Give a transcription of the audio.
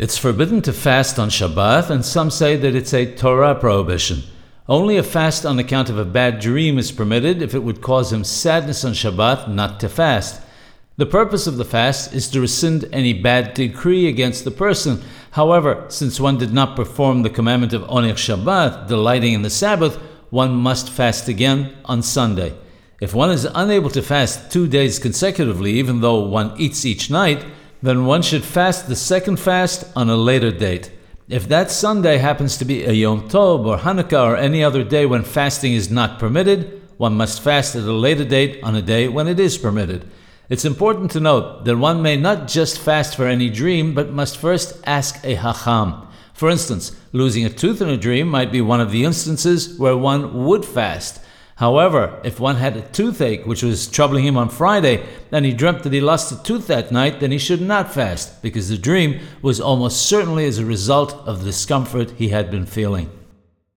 It's forbidden to fast on Shabbat, and some say that it's a Torah prohibition. Only a fast on account of a bad dream is permitted if it would cause him sadness on Shabbat not to fast. The purpose of the fast is to rescind any bad decree against the person. However, since one did not perform the commandment of Oneg Shabbat, delighting in the Sabbath, one must fast again on Sunday. If one is unable to fast two days consecutively, even though one eats each night, then one should fast the second fast on a later date. If that Sunday happens to be a Yom Tov or Hanukkah or any other day when fasting is not permitted, one must fast at a later date on a day when it is permitted. It's important to note that one may not just fast for any dream, but must first ask a Hacham. For instance, losing a tooth in a dream might be one of the instances where one would fast. However, if one had a toothache which was troubling him on Friday, and he dreamt that he lost a tooth that night, then he should not fast, because the dream was almost certainly as a result of the discomfort he had been feeling.